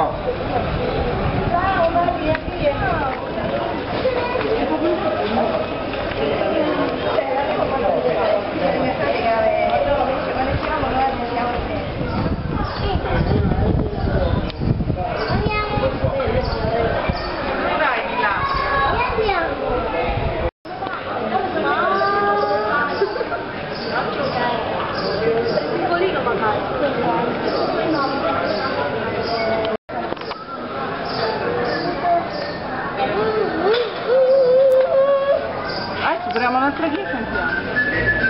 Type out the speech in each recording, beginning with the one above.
out. Facciamo un'altra chiesa e andiamo.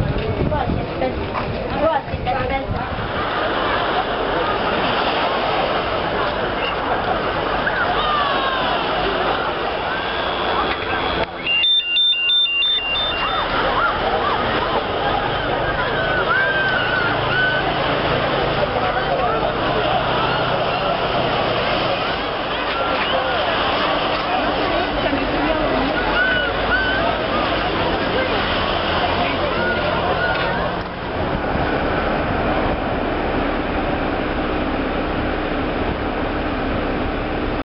Roasted, roasted, roasted.